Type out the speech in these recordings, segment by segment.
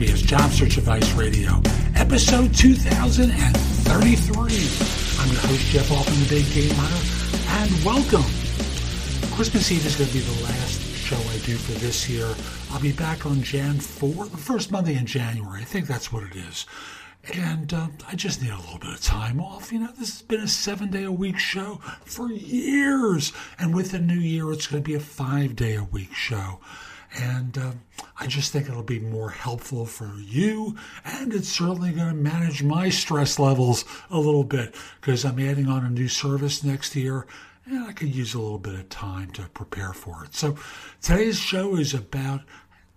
WRBS Job Search Advice Radio, episode 2033. I'm your host, Jeff Altman, the Big Game Hunter, and welcome. Christmas Eve is going to be the last show I do for this year. I'll be back on Jan 4, the first Monday in January. I think that's what it is. And uh, I just need a little bit of time off. You know, this has been a seven day a week show for years. And with the new year, it's going to be a five day a week show. And uh, I just think it'll be more helpful for you. And it's certainly going to manage my stress levels a little bit because I'm adding on a new service next year. And I could use a little bit of time to prepare for it. So today's show is about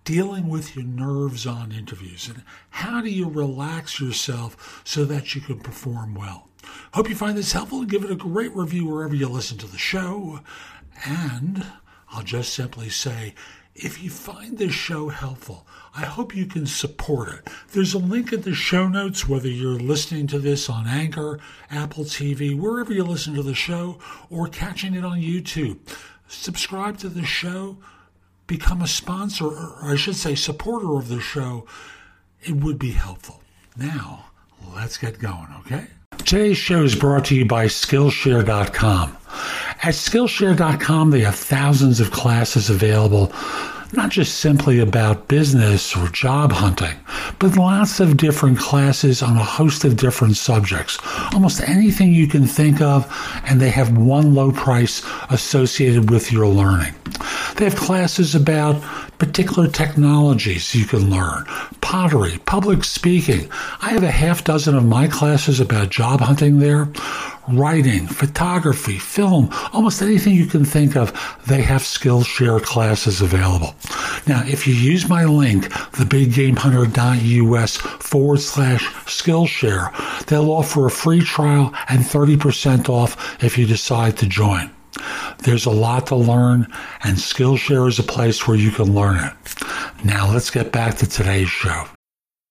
dealing with your nerves on interviews and how do you relax yourself so that you can perform well. Hope you find this helpful give it a great review wherever you listen to the show. And I'll just simply say, if you find this show helpful, I hope you can support it. There's a link in the show notes, whether you're listening to this on Anchor, Apple TV, wherever you listen to the show, or catching it on YouTube. Subscribe to the show, become a sponsor, or I should say, supporter of the show. It would be helpful. Now, let's get going, okay? Today's show is brought to you by Skillshare.com. At Skillshare.com, they have thousands of classes available, not just simply about business or job hunting, but lots of different classes on a host of different subjects. Almost anything you can think of, and they have one low price associated with your learning. They have classes about particular technologies you can learn, pottery, public speaking. I have a half dozen of my classes about job hunting there writing, photography, film, almost anything you can think of, they have Skillshare classes available. Now, if you use my link, thebiggamehunter.us forward slash Skillshare, they'll offer a free trial and 30% off if you decide to join. There's a lot to learn, and Skillshare is a place where you can learn it. Now, let's get back to today's show.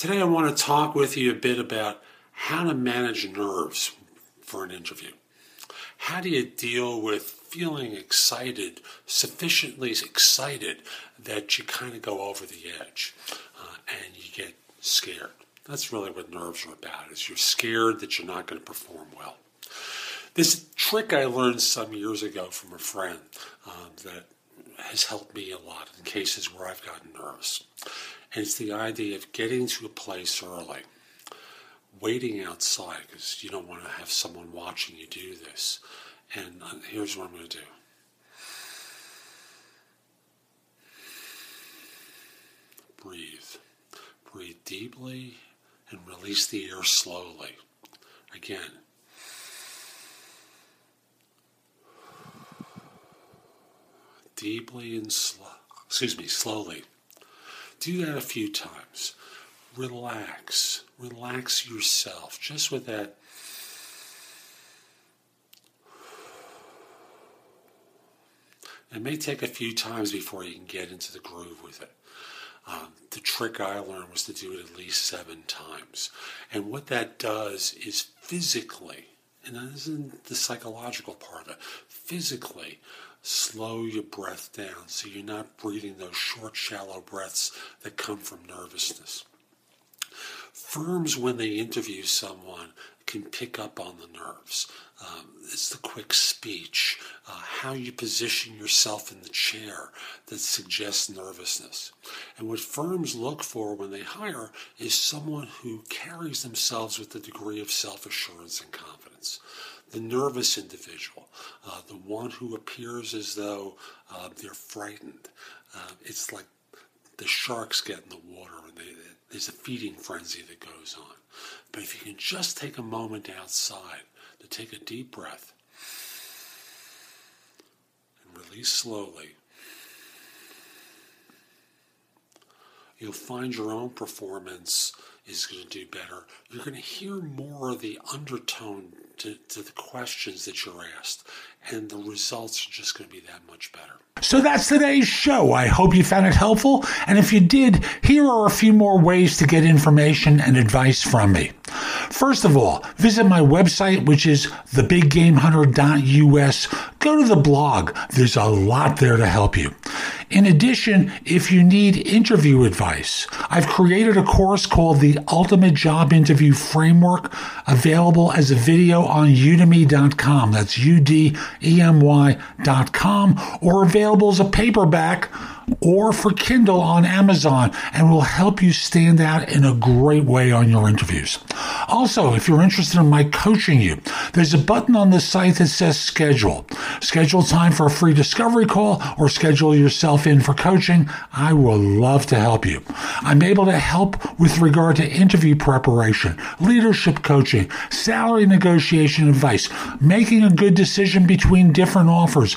Today, I want to talk with you a bit about how to manage nerves for an interview. How do you deal with feeling excited, sufficiently excited that you kind of go over the edge uh, and you get scared? That's really what nerves are about. Is you're scared that you're not going to perform well. This trick I learned some years ago from a friend um, that has helped me a lot in cases where I've gotten nervous. And it's the idea of getting to a place early, waiting outside because you don't want to have someone watching you do this. And uh, here's what I'm going to do. Breathe. Breathe deeply and release the air slowly. Again. Deeply and slow, excuse me, slowly. Do that a few times. Relax. Relax yourself just with that. It may take a few times before you can get into the groove with it. Um, the trick I learned was to do it at least seven times. And what that does is physically, and that isn't the psychological part of it, physically slow your breath down so you're not breathing those short, shallow breaths that come from nervousness. Firms, when they interview someone, can pick up on the nerves. Um, it's the quick speech, uh, how you position yourself in the chair that suggests nervousness. And what firms look for when they hire is someone who carries themselves with a degree of self assurance and confidence the nervous individual, uh, the one who appears as though uh, they're frightened. Uh, it's like the sharks get in the water and they, there's a feeding frenzy that goes on. But if you can just take a moment outside to take a deep breath and release slowly, You'll find your own performance is going to do better. You're going to hear more of the undertone to, to the questions that you're asked, and the results are just going to be that much better. So that's today's show. I hope you found it helpful. And if you did, here are a few more ways to get information and advice from me. First of all, visit my website, which is thebiggamehunter.us. Go to the blog. There's a lot there to help you. In addition, if you need interview advice, I've created a course called the Ultimate Job Interview Framework, available as a video on udemy.com. That's U D E M Y.com, or available as a paperback or for Kindle on Amazon and will help you stand out in a great way on your interviews. Also, if you're interested in my coaching you, there's a button on the site that says schedule. Schedule time for a free discovery call or schedule yourself in for coaching. I will love to help you. I'm able to help with regard to interview preparation, leadership coaching, salary negotiation advice, making a good decision between different offers,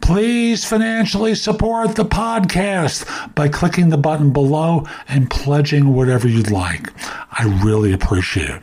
Please financially support the podcast by clicking the button below and pledging whatever you'd like. I really appreciate it.